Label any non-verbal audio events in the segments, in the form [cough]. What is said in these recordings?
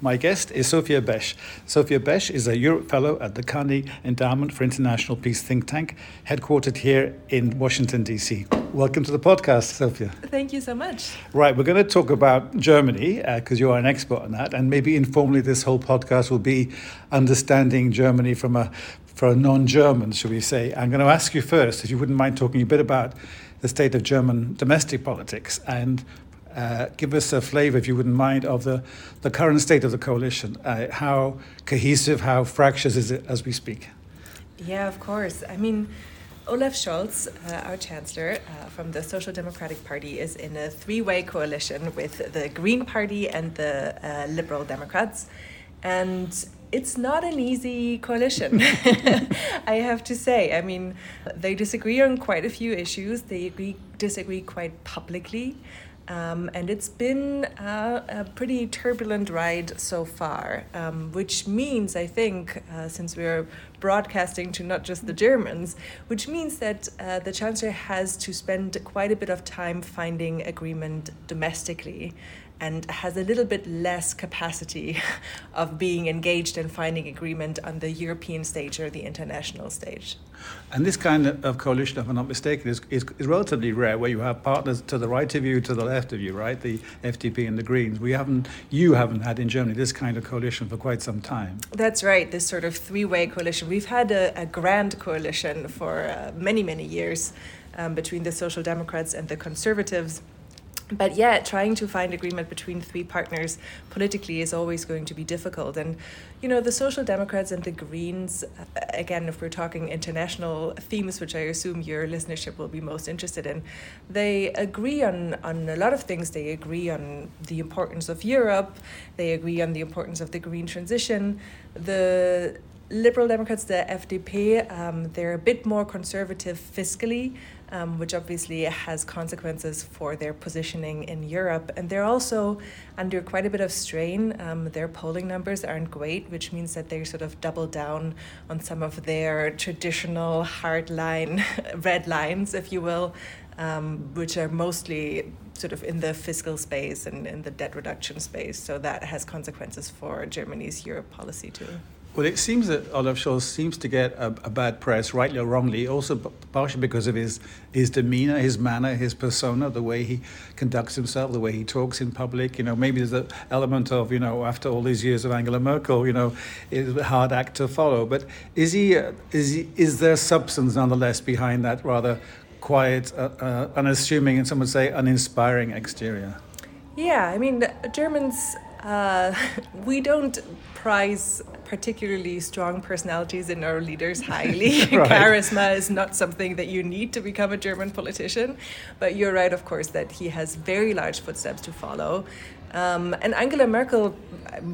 My guest is Sophia Besch. Sophia Besch is a Europe Fellow at the Carnegie Endowment for International Peace think tank, headquartered here in Washington, D.C. Welcome to the podcast, Sophia. Thank you so much. Right, we're going to talk about Germany because uh, you are an expert on that, and maybe informally, this whole podcast will be understanding Germany from a for a non-German, should we say? I'm going to ask you first, if you wouldn't mind talking a bit about the state of German domestic politics and uh, give us a flavour, if you wouldn't mind, of the, the current state of the coalition. Uh, how cohesive, how fractious is it as we speak? Yeah, of course. I mean, Olaf Scholz, uh, our chancellor uh, from the Social Democratic Party, is in a three way coalition with the Green Party and the uh, Liberal Democrats. And it's not an easy coalition, [laughs] I have to say. I mean, they disagree on quite a few issues, they agree, disagree quite publicly. Um, and it's been a, pretty turbulent ride so far, um, which means, I think, uh, since we're broadcasting to not just the Germans, which means that uh, the Chancellor has to spend quite a bit of time finding agreement domestically and has a little bit less capacity [laughs] of being engaged and finding agreement on the European stage or the international stage. And this kind of coalition, if I'm not mistaken, is, is, is, relatively rare, where you have partners to the right of you, to the left of you, right? The FDP and the Greens. We haven't, you haven't had in Germany this kind of coalition for quite some time. That's right. This sort of three-way coalition. We've had a, a grand coalition for uh, many, many years um, between the Social Democrats and the Conservatives but yeah, trying to find agreement between three partners politically is always going to be difficult. And, you know, the Social Democrats and the Greens, uh, again, if we're talking international themes, which I assume your listenership will be most interested in, they agree on, on a lot of things. They agree on the importance of Europe, they agree on the importance of the green transition. The Liberal Democrats, the FDP, um, they're a bit more conservative fiscally um, which obviously has consequences for their positioning in Europe. And they're also under quite a bit of strain. Um, their polling numbers aren't great, which means that they sort of double down on some of their traditional hard line, [laughs] red lines, if you will, um, which are mostly sort of in the fiscal space and in the debt reduction space. So that has consequences for Germany's Europe policy too. Well, it seems that Olaf Scholz seems to get a, a, bad press, rightly or wrongly, also partially because of his, his demeanor, his manner, his persona, the way he conducts himself, the way he talks in public. You know, maybe there's an element of, you know, after all these years of Angela Merkel, you know, it's a hard act to follow. But is he, uh, is he, is there substance nonetheless behind that rather quiet, uh, uh, unassuming, and some would say uninspiring exterior? Yeah, I mean, Germans uh, [laughs] we don't prize particularly strong personalities in our leaders highly. [laughs] right. Charisma is not something that you need to become a German politician. But you're right, of course, that he has very large footsteps to follow. Um, and Angela Merkel,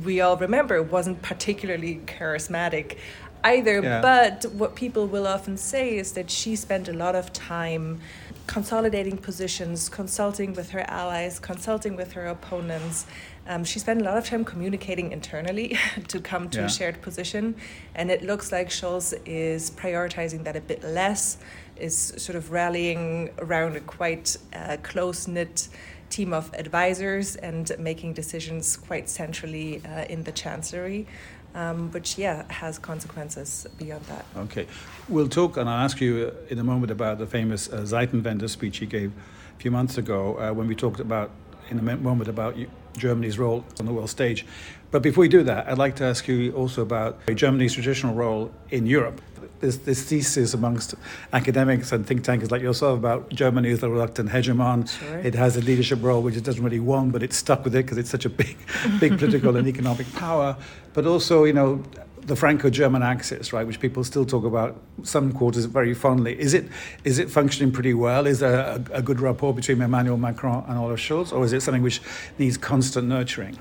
we all remember, wasn't particularly charismatic either. Yeah. But what people will often say is that she spent a lot of time consolidating positions, consulting with her allies, consulting with her opponents. Um, she spent a lot of time communicating internally [laughs] to come to yeah. a shared position, and it looks like Scholz is prioritizing that a bit less, is sort of rallying around a quite uh, close knit team of advisors and making decisions quite centrally uh, in the chancellery um, which yeah has consequences beyond that. Okay, we'll talk, and I'll ask you uh, in a moment about the famous uh, Zeitenwende speech he gave a few months ago uh, when we talked about in a moment about Germany's role on the world stage. But before we do that, I'd like to ask you also about Germany's traditional role in Europe. There's this thesis amongst academics and think tankers like yourself about Germany as the reluctant hegemon. Sure. It has a leadership role which it doesn't really want, but it's stuck with it because it's such a big, big [laughs] political and economic power. But also, you know, the Franco-German axis, right, which people still talk about some quarters very fondly. Is it is it functioning pretty well? Is there a, a good rapport between Emmanuel Macron and Olaf Scholz, or is it something which needs constant nurturing?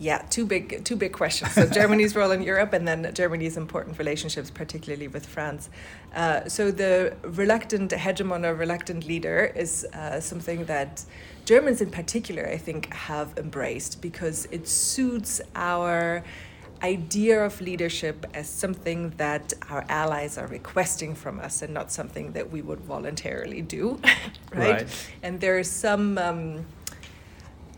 Yeah, two big two big questions. So Germany's role in Europe, and then Germany's important relationships, particularly with France. Uh, so the reluctant hegemon or reluctant leader is uh, something that Germans, in particular, I think, have embraced because it suits our idea of leadership as something that our allies are requesting from us and not something that we would voluntarily do, [laughs] right? right. And there is some. Um,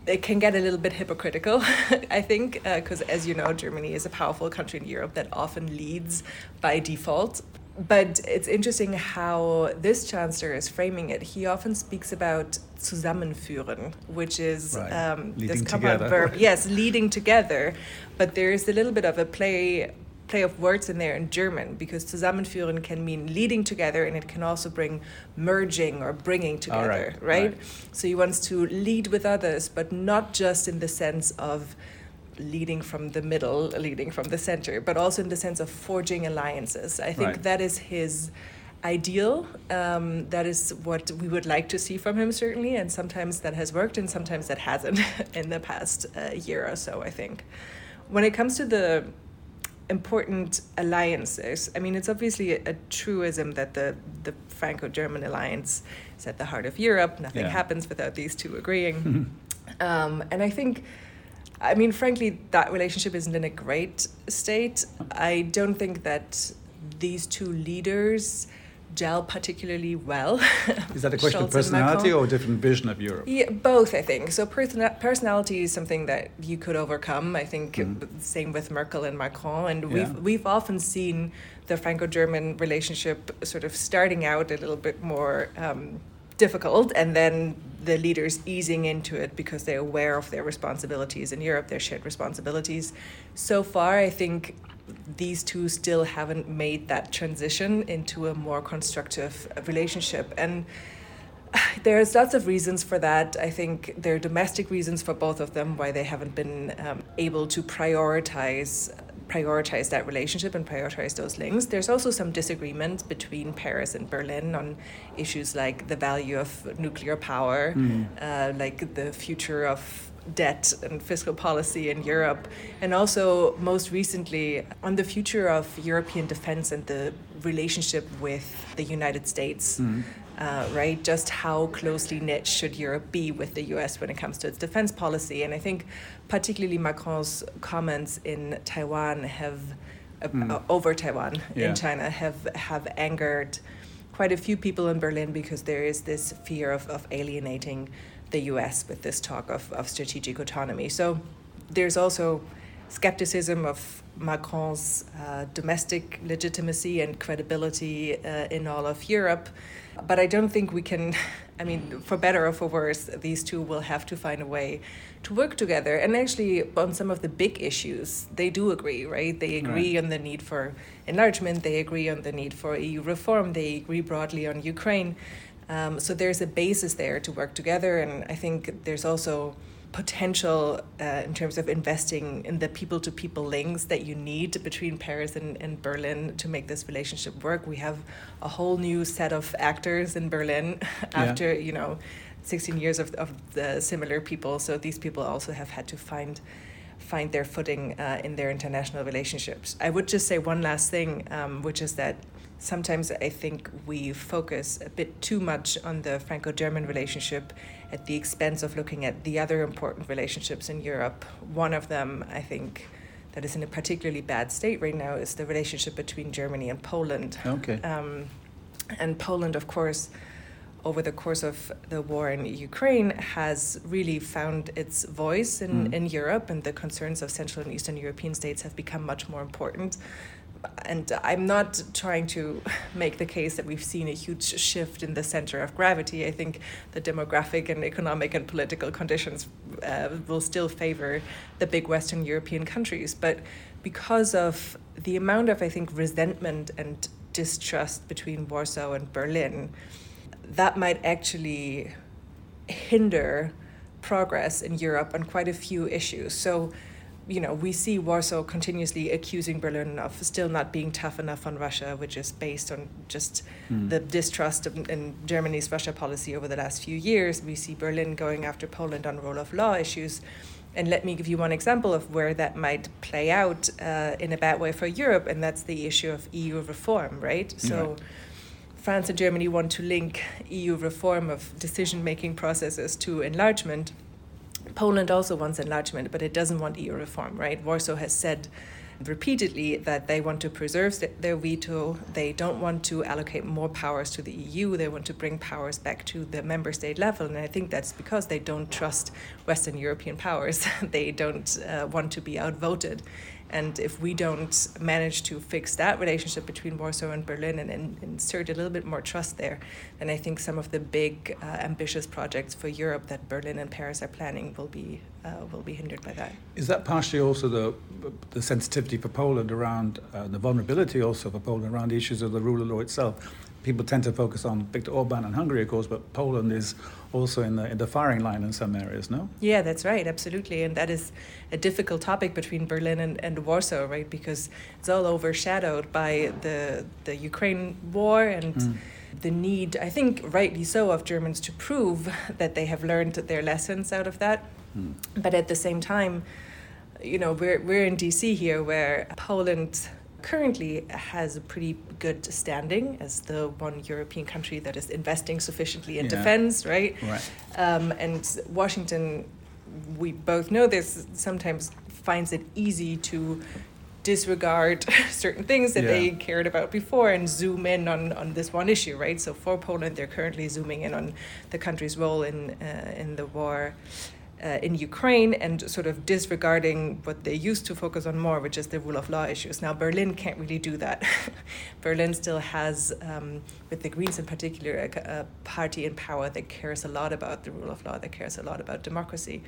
it can get a little bit hypocritical, [laughs] I think, because uh, as you know, Germany is a powerful country in Europe that often leads by default. But it's interesting how this chancellor is framing it. He often speaks about zusammenführen, which is Right. um, this compound verb. [laughs] Yes, leading together. But there's a little bit of a play play of words in there in German because zusammenführen can mean leading together and it can also bring merging or bringing together, right, right? right. So he wants to lead with others, but not just in the sense of leading from the middle, leading from the center, but also in the sense of forging alliances. I think Right. that is his ideal. Um, that is what we would like to see from him, certainly, and sometimes that has worked and sometimes that hasn't [laughs] in the past uh, year or so, I think. When it comes to the important alliances. I mean, it's obviously a, a truism that the, the Franco German alliance is at the heart of Europe. Nothing Yeah. happens without these two agreeing. um, and I think, I mean, frankly, that relationship isn't in a great state. I don't think that these two leaders gel particularly well. [laughs] Is that a question of personality or a different vision of Europe? Yeah, both, I think. So person- personality is something that you could overcome. I think uh, same with Merkel and Macron, and we've we've often seen the Franco-German relationship sort of starting out a little bit more um, difficult, and then the leaders easing into it because they're aware of their responsibilities in Europe, their shared responsibilities. So far, I think these two still haven't made that transition into a more constructive relationship, and [sighs] there's lots of reasons for that. I think there are domestic reasons for both of them why they haven't been um, able to prioritize prioritize that relationship and prioritize those links. There's also some disagreement between Paris and Berlin on issues like the value of nuclear power, Mm. uh, like the future of debt and fiscal policy in Europe, and also most recently on the future of European defense and the relationship with the United States Mm. uh, right? Just how closely knit should Europe be with the US when it comes to its defense policy? And I think, particularly Macron's comments in Taiwan have, uh, Mm. uh, over Taiwan Yeah. in China, have, have angered quite a few people in Berlin because there is this fear of, of alienating the US with this talk of, of strategic autonomy. So there's also skepticism of Macron's uh, domestic legitimacy and credibility uh, in all of Europe. But I don't think we can, [laughs] I mean, for better or for worse, these two will have to find a way to work together. And actually, on some of the big issues, they do agree, right? They agree Right. on the need for enlargement, they agree on the need for EU reform, they agree broadly on Ukraine. Um, so there's a basis there to work together. And I think there's also potential uh, in terms of investing in the people to people links that you need between Paris and, and Berlin to make this relationship work. We have a whole new set of actors in Berlin [laughs] after, you know, 16 years of, of the similar people. So these people also have had to find find their footing uh, in their international relationships. I would just say one last thing, um, which is that sometimes I think we focus a bit too much on the Franco German relationship at the expense of looking at the other important relationships in Europe. One of them, I think, that is in a particularly bad state right now is the relationship between Germany and Poland. Okay. Um, and Poland, of course, over the course of the war in Ukraine, has really found its voice in, Mm. in Europe, and the concerns of Central and Eastern European states have become much more important. And I'm not trying to make the case that we've seen a huge shift in the center of gravity. I think the demographic and economic and political conditions uh, will still favor the big Western European countries. But because of the amount of, I think, resentment and distrust between Warsaw and Berlin, that might actually hinder progress in Europe on quite a few issues. So, you know, we see Warsaw continuously accusing Berlin of still not being tough enough on Russia, which is based on just Mm. the distrust of, in Germany's Russia policy over the last few years. We see Berlin going after Poland on rule of law issues. And let me give you one example of where that might play out uh, in a bad way for Europe, and that's the issue of EU reform, right? So, France and Germany want to link EU reform of decision making processes to enlargement. Poland also wants enlargement, but it doesn't want EU reform, right? Warsaw has said repeatedly that they want to preserve their veto. They don't want to allocate more powers to the EU. They want to bring powers back to the member state level. And I think that's because they don't trust Western European powers. [laughs] they don't uh, want to be outvoted. And if we don't manage to fix that relationship between Warsaw and Berlin and, and insert a little bit more trust there, then I think some of the big, uh, ambitious projects for Europe that Berlin and Paris are planning will be uh, will be hindered by that. Is that partially also the the sensitivity for Poland around uh, the vulnerability also for Poland around the issues of the rule of law itself? People tend to focus on Viktor Orban and Hungary, of course, but Poland is also in the in the firing line in some areas, no? Yeah, that's right, absolutely, and that is a difficult topic between Berlin and, and Warsaw, right? Because it's all overshadowed by the the Ukraine war and. Mm. The need, I think, rightly so, of Germans to prove [laughs] that they have learned their lessons out of that. Mm. But at the same time, you know, we're, we're in DC here where Poland currently has a pretty good standing as the one European country that is investing sufficiently in yeah. defense, right? Right. Um, and Washington, we both know this, sometimes finds it easy to disregard [laughs] certain things that yeah. they cared about before and zoom in on, on this one issue, right? So for Poland, they're currently zooming in on the country's role in uh, in the war uh, in Ukraine and sort of disregarding what they used to focus on more, which is the rule of law issues. Now, Berlin can't really do that. [laughs] Berlin still has, um, with the Greens in particular, a, a, party in power that cares a lot about the rule of law, that cares a lot about democracy.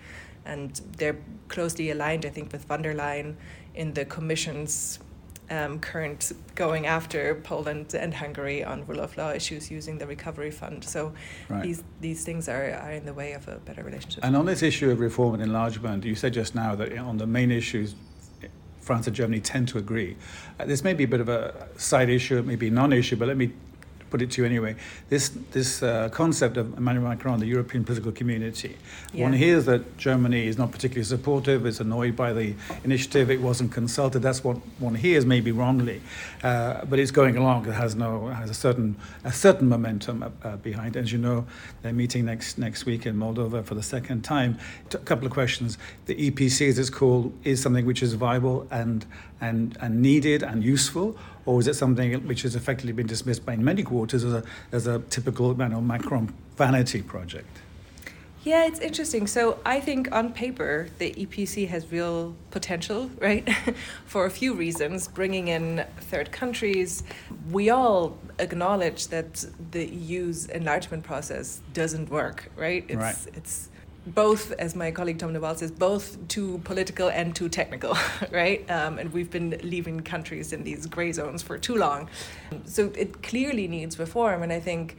And they're closely aligned, I think, with von der Leyen in the Commission's um, current going after Poland and Hungary on rule of law issues using the recovery fund. So right. these these things are, are in the way of a better relationship. And on this issue of reform and enlargement, you said just now that on the main issues. France and Germany tend to agree. Uh, this may be a bit of a side issue, It may maybe non-issue, but let me put it to you anyway. This this uh, concept of Emmanuel Macron, the European political community. Yeah. One hears that Germany is not particularly supportive. It's annoyed by the initiative. It wasn't consulted. That's what one hears, maybe wrongly, uh, but it's going along. It has no has a certain a certain momentum uh, behind. It. As you know, they're meeting next next week in Moldova for the second time. A couple of questions. The EPC, as it's called, is something which is viable and and and needed and useful or is it something which has effectively been dismissed by many quarters as a, as a typical you know, Macron vanity project? Yeah, it's interesting. So I think on paper, the EPC has real potential, [laughs] right? For a few reasons. Bringing in third countries, we all acknowledge that the EU's enlargement process doesn't work, right? It's, right. It's both, as my colleague Tom de Waal says, both too political and too technical, [laughs] right? Um, and we've been leaving countries in these gray zones for too long. So it clearly needs reform. And I think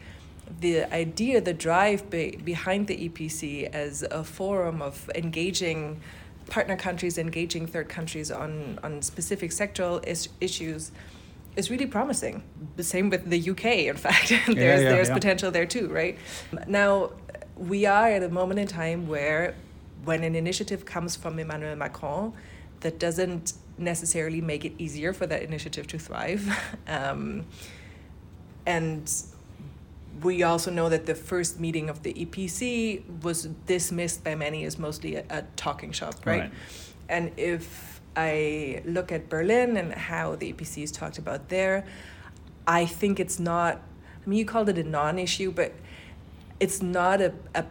the idea, the drive be- behind the EPC as a forum of engaging partner countries, engaging third countries on, on specific sectoral is- issues is really promising. The same with the UK, in fact. [laughs] there's yeah, yeah, there's yeah. potential there too, right? Now, we are at a moment in time where when an initiative comes from Emmanuel Macron, that doesn't necessarily make it easier for that initiative to thrive. [laughs] Um, and we also know that the first meeting of the EPC was dismissed by many as mostly a, a talking shop, right? right? And if I look at Berlin and how the EPC is talked about there, I think it's not, I mean, you called it a non issue, but it's not a, a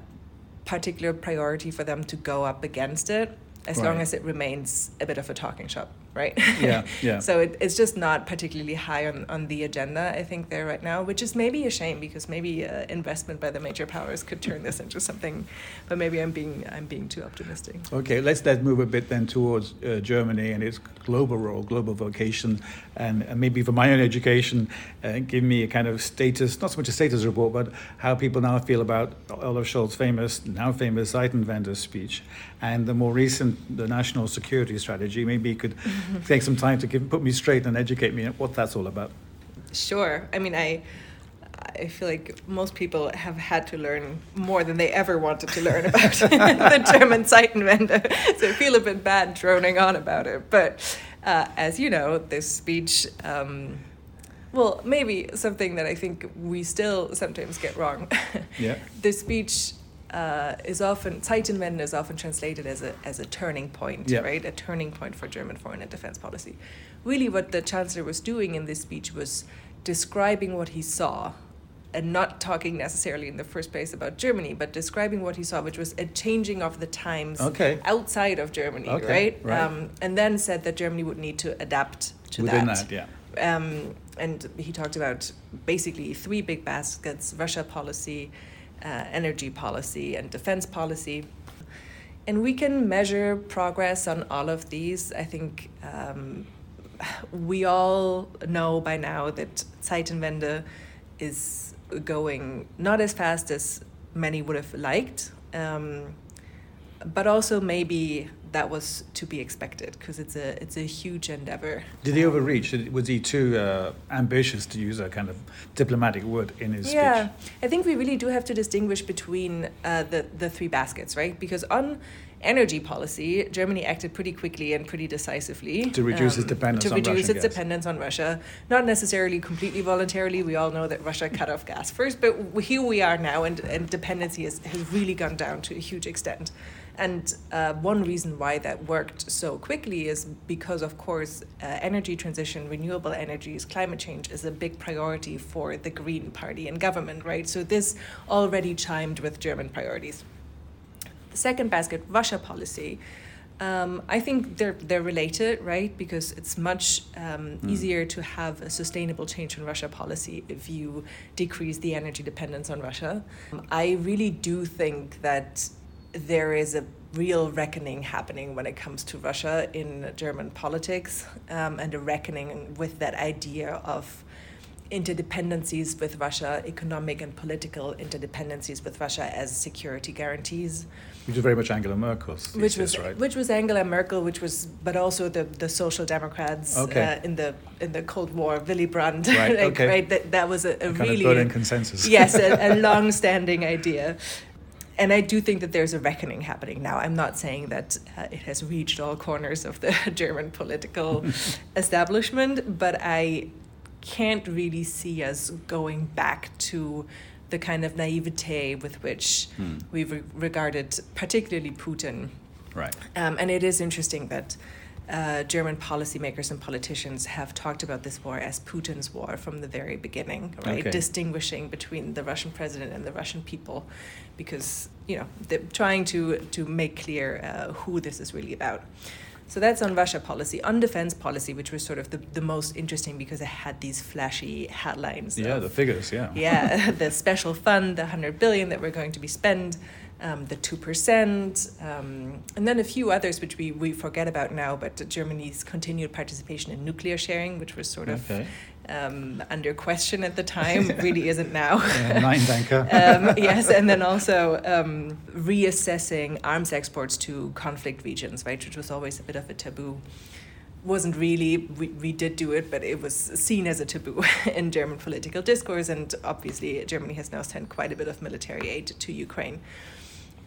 particular priority for them to go up against it as right. long as it remains a bit of a talking shop right? Yeah, [laughs] yeah. so it, it's just not particularly high on, on the agenda, I think, there right now, which is maybe a shame because maybe uh, investment by the major powers could turn this into something. But maybe I'm being I'm being too optimistic. Okay, let's let's move a bit then towards uh, Germany and its global role, global vocation, and, and maybe for my own education, uh, give me a kind of status, not so much a status report, but how people now feel about Olaf Scholz's famous, now famous Zeitenwende speech, and the more recent, the national security strategy. Maybe you could take some time to give, put me straight and educate me on what that's all about. Sure. I mean, I. I feel like most people have had to learn more than they ever wanted to learn about [laughs] the German Zeitenwende. So I feel a bit bad droning on about it. But uh, as you know, this speech, um, well, maybe something that I think we still sometimes get wrong. Yeah. [laughs] the speech uh, is often Zeitenwende is often translated as a as a turning point, Yeah. right? A turning point for German foreign and defense policy. Really, what the chancellor was doing in this speech was describing what he saw, and not talking necessarily in the first place about Germany, but describing what he saw, which was a changing of the times Okay. outside of Germany, Okay, right? right. Um, and then said that Germany would need to adapt to Within that. that, yeah. Um, and he talked about basically three big baskets Russia policy, uh, energy policy, and defense policy. And we can measure progress on all of these. I think um, we all know by now that Zeitenwende is going not as fast as many would have liked, um, but also maybe that was to be expected because it's a it's a huge endeavor. Did he overreach? Was he too uh, ambitious to use a kind of diplomatic word in his yeah, speech? I think we really do have to distinguish between uh, the the three baskets, right? Because on energy policy, Germany acted pretty quickly and pretty decisively um, To reduce its dependence to on reduce Russian its gas. dependence on Russia. Not necessarily completely voluntarily. We all know that Russia cut off gas first, but here we are now, and, and dependency has, has really gone down to a huge extent. And uh, one reason why that worked so quickly is because, of course, uh, energy transition, renewable energies, climate change is a big priority for the Green Party in government, right? So this already chimed with German priorities. The second basket, Russia policy. Um, I think they're they're related, right? Because it's much um, Mm. easier to have a sustainable change in Russia policy if you decrease the energy dependence on Russia. I really do think that there is a real reckoning happening when it comes to Russia in German politics, um, and a reckoning with that idea of interdependencies with Russia, economic and political interdependencies with Russia as security guarantees Which is very much Angela Merkel's which was right? which was Angela Merkel, which was but also the the Social Democrats Okay. uh, in the in the Cold War, Willy Brandt, Right, [laughs] like, okay. right? That that was a, a really of Berlin consensus. yes, a, a [laughs] long-standing idea. And I do think that there's a reckoning happening now. I'm not saying that uh, it has reached all corners of the [laughs] German political [laughs] establishment, but I can't really see us going back to the kind of naivete with which Hmm. we've re- regarded, particularly Putin. Right. Um, and it is interesting that uh, German policymakers and politicians have talked about this war as Putin's war from the very beginning, right? Okay. Distinguishing between the Russian president and the Russian people, because you know they're trying to to make clear uh, who this is really about. So that's on Russia policy. On defense policy, which was sort of the, the most interesting because it had these flashy headlines. Yeah, of, the figures, yeah. yeah, [laughs] the special fund, the 100 billion that we're going to be spent, um, the 2%, um, and then a few others which we, we forget about now, but Germany's continued participation in nuclear sharing, which was sort of um, under question at the time, really isn't now. [laughs] Yeah, nine [laughs] um, yes, and then also um, reassessing arms exports to conflict regions, right, which was always a bit of a taboo. Wasn't really, we, we did do it, but it was seen as a taboo [laughs] in German political discourse, and obviously Germany has now sent quite a bit of military aid to Ukraine.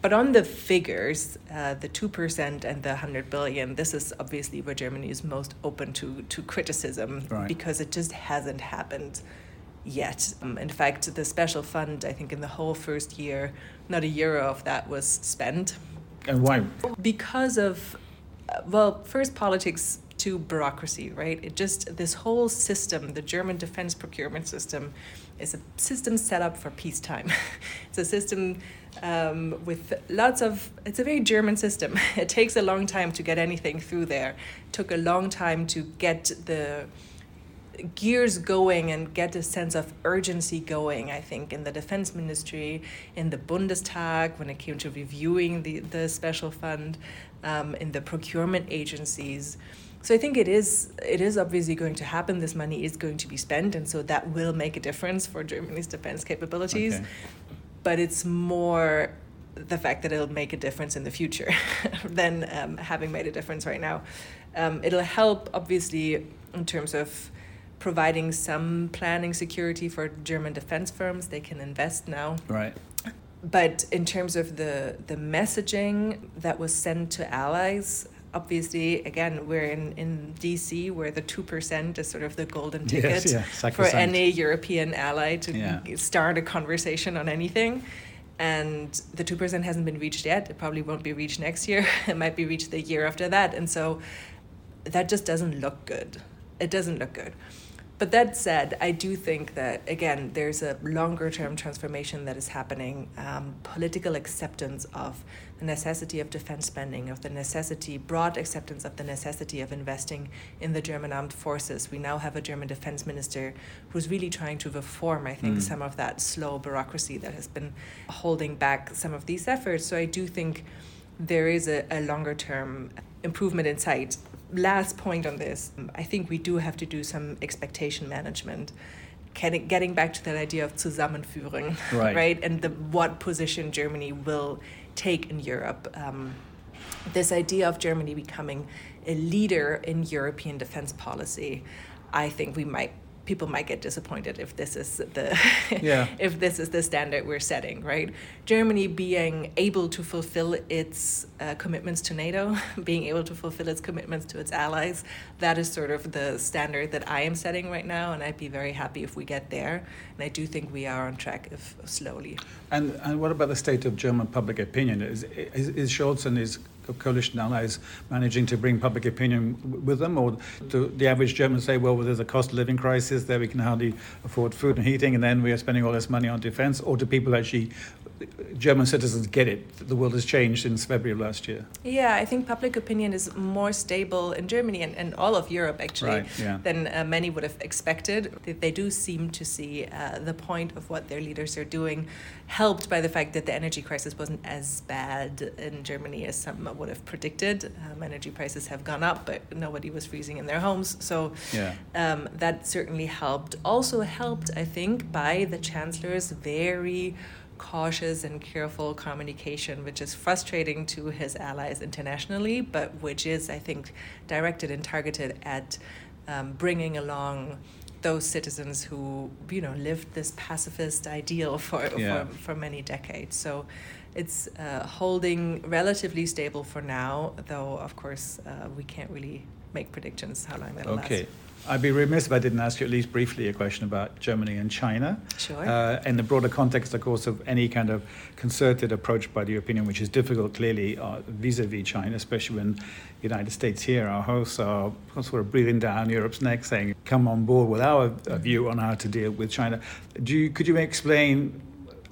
But on the figures, uh, the 2% and the 100 billion, this is obviously where Germany is most open to, to criticism Right. because it just hasn't happened yet. Um, in fact, the special fund, I think in the whole first year, not a euro of that was spent And why? because of, uh, well, first politics to bureaucracy, right? It just, this whole system, the German defense procurement system, is a system set up for peacetime. [laughs] it's a system um, with lots of, it's a very German system. [laughs] It takes a long time to get anything through there. It took a long time to get the gears going and get a sense of urgency going, I think, in the defense ministry, in the Bundestag, when it came to reviewing the, the special fund, um, in the procurement agencies. So I think it is it is obviously going to happen. This money is going to be spent, and so that will make a difference for Germany's defense capabilities. Okay. But it's more the fact that it'll make a difference in the future [laughs] than um, having made a difference right now. Um, it'll help, obviously, in terms of providing some planning security for German defense firms. They can invest now. Right. But in terms of the, the messaging that was sent to allies, obviously, again, we're in, in DC where the 2% is sort of the golden ticket Yes, yeah, for any European ally to Yeah. start a conversation on anything. and the 2% hasn't been reached yet. It probably won't be reached next year. [laughs] it might be reached the year after that. And so that just doesn't look good. It doesn't look good. But that said, I do think that, again, there's a longer term transformation that is happening. Um, political acceptance of the necessity of defense spending, of the necessity, broad acceptance of the necessity of investing in the German armed forces. We now have a German defense minister who's really trying to reform, I think, mm. some of that slow bureaucracy that has been holding back some of these efforts. So I do think there is a, a longer term improvement in sight last point on this, I think we do have to do some expectation management. Getting back to that idea of Zusammenführung, right? [laughs] right? And the what position Germany will take in Europe. Um, this idea of Germany becoming a leader in European defense policy, I think we might people might get disappointed if this is the [laughs] yeah. if this is the standard we're setting right? Germany being able to fulfill its uh, commitments to nato [laughs] being able to fulfill its commitments to its allies that is sort of the standard that i am setting right now and i'd be very happy if we get there. And i do think we are on track if slowly. And and what about the state of german public opinion? Is is, is scholz and his coalition allies managing to bring public opinion with them, or the average German say, well, there's a cost of living crisis there, we can hardly afford food and heating, and then we are spending all this money on defense, or do people actually German citizens get it. The world has changed since February of last year. Yeah, I think public opinion is more stable in Germany and, and all of Europe actually right, yeah. than uh, many would have expected. They, they do seem to see uh, the point of what their leaders are doing, helped by the fact that the energy crisis wasn't as bad in Germany as some would have predicted. Um, energy prices have gone up, but nobody was freezing in their homes. So yeah. um, that certainly helped. Also helped, I think, by the chancellor's very cautious and careful communication, which is frustrating to his allies internationally, but which is, I think, directed and targeted at um, bringing along those citizens who you know lived this pacifist ideal for yeah. for, for many decades. So it's uh, holding relatively stable for now, though of course uh, we can't really make predictions how long that'll last. okay. last. I'd be remiss if I didn't ask you at least briefly a question about Germany and China. Sure. Uh, in the broader context, of course, of any kind of concerted approach by the European Union, which is difficult clearly vis a vis China, especially when the United States here, our hosts, are sort of breathing down Europe's neck saying, come on board with our view on how to deal with China. Do you, could you explain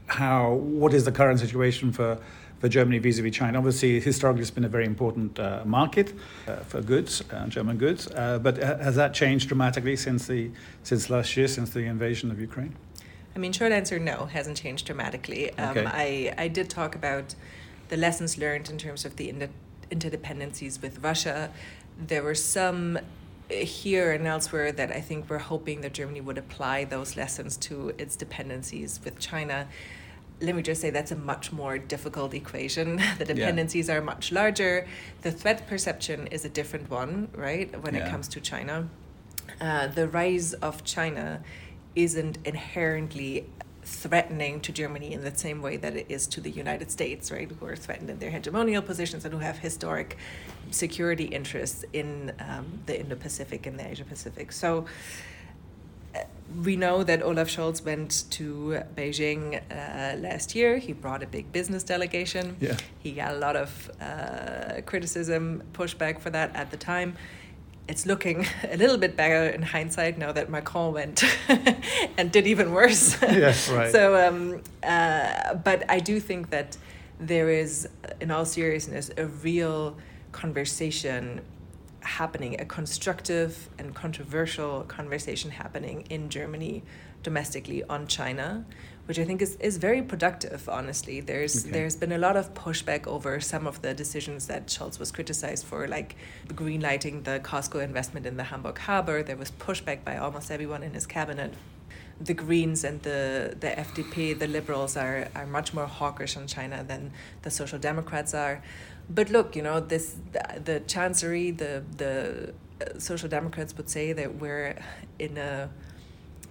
how, what is the current situation for for Germany vis-a-vis China. Obviously, historically, it's been a very important uh, market uh, for goods, uh, German goods. Uh, but has that changed dramatically since the since last year, since the invasion of Ukraine? I mean, short answer, no, hasn't changed dramatically. Um, okay. I I did talk about the lessons learned in terms of the inter- interdependencies with Russia. There were some here and elsewhere that I think we're hoping that Germany would apply those lessons to its dependencies with China let me just say that's a much more difficult equation. [laughs] the dependencies yeah. are much larger. The threat perception is a different one, right, when yeah. it comes to China. Uh, the rise of China isn't inherently threatening to Germany in the same way that it is to the United States, right, who are threatened in their hegemonial positions and who have historic security interests in um, the Indo Pacific and the Asia Pacific. So, we know that Olaf Scholz went to Beijing uh, last year. He brought a big business delegation. Yeah. He got a lot of uh, criticism, pushback for that at the time. It's looking [laughs] a little bit better in hindsight now that Macron went [laughs] and did even worse. [laughs] yes, right. so, um, uh, but I do think that there is, in all seriousness, a real conversation happening, a constructive and controversial conversation happening in Germany domestically on China, which I think is, is very productive, honestly. There's okay. there's been a lot of pushback over some of the decisions that Scholz was criticized for, like greenlighting the COSCO investment in the Hamburg harbor. There was pushback by almost everyone in his cabinet. The Greens and the, the FDP, the liberals, are, are much more hawkish on China than the Social Democrats are but look, you know, this the, the chancery, the the uh, social democrats would say that we're in a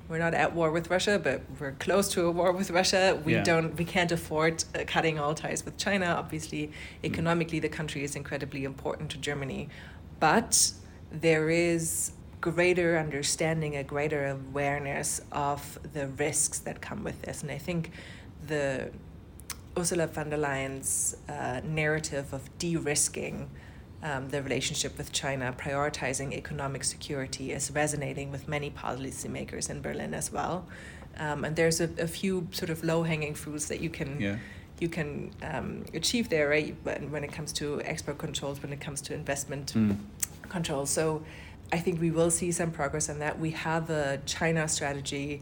we're not at war with Russia, but we're close to a war with Russia. We yeah. don't, we can't afford uh, cutting all ties with China. Obviously, economically, the country is incredibly important to Germany, but there is greater understanding, a greater awareness of the risks that come with this, and I think the Ursula von der Leyen's uh, narrative of de risking um, the relationship with China, prioritizing economic security, is resonating with many policymakers in Berlin as well. Um, and there's a, a, few sort of low hanging fruits that you can. Yeah. You can um, achieve there, right? When, when it comes to export controls, when it comes to investment Mm. controls. So I think we will see some progress on that. We have a China strategy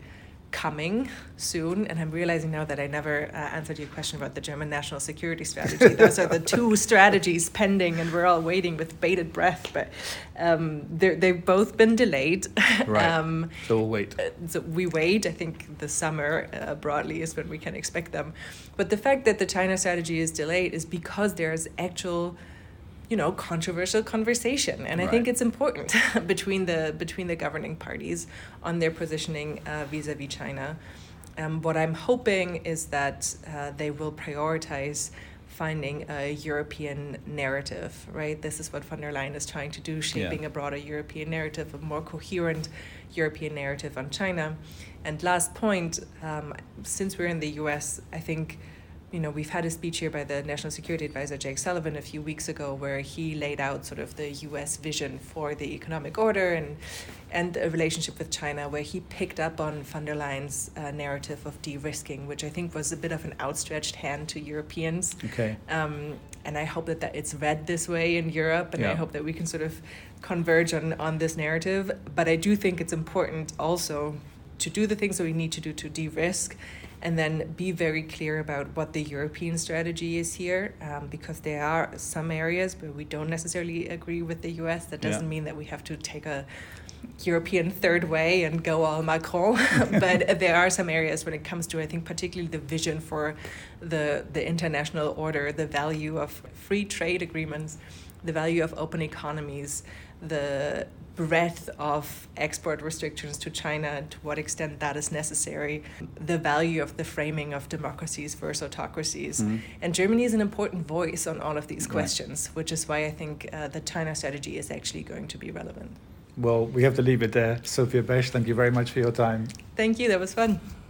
coming soon, and I'm realizing now that I never uh, answered your question about the German national security strategy. Those are the two [laughs] strategies pending, and we're all waiting with bated breath. But um, they've both been delayed. [laughs] Right. um, So we'll wait. uh, so we wait. I think the summer uh, broadly is when we can expect them. But the fact that the China strategy is delayed is because there's actual, you know, controversial conversation, and I think it's important [laughs] between the between the governing parties on their positioning uh, vis-a-vis China. Um, what I'm hoping is that uh, they will prioritize finding a European narrative, right? This is what von der Leyen is trying to do, shaping a broader European narrative, a more coherent European narrative on China. And last point, um, since we're in the US, I think, you know, we've had a speech here by the National Security Advisor, Jake Sullivan, a few weeks ago, where he laid out sort of the US vision for the economic order and, and a relationship with China, where he picked up on von der Leyen's uh, narrative of de risking, which I think was a bit of an outstretched hand to Europeans. Okay. Um, and I hope that, that it's read this way in Europe, and I hope that we can sort of converge on, on this narrative. But I do think it's important also to do the things that we need to do to de risk and then be very clear about what the European strategy is here, um, because there are some areas where we don't necessarily agree with the US. That doesn't mean that we have to take a European third way and go all Macron, [laughs] but there are some areas when it comes to, I think, particularly the vision for the the international order, the value of free trade agreements, the value of open economies, the breadth of export restrictions to China and to what extent that is necessary, the value of the framing of democracies versus autocracies. Mhm. And Germany is an important voice on all of these Right. questions, which is why I think uh, the China strategy is actually going to be relevant. Well, we have to leave it there. Sophia Besch, thank you very much for your time. Thank you, that was fun.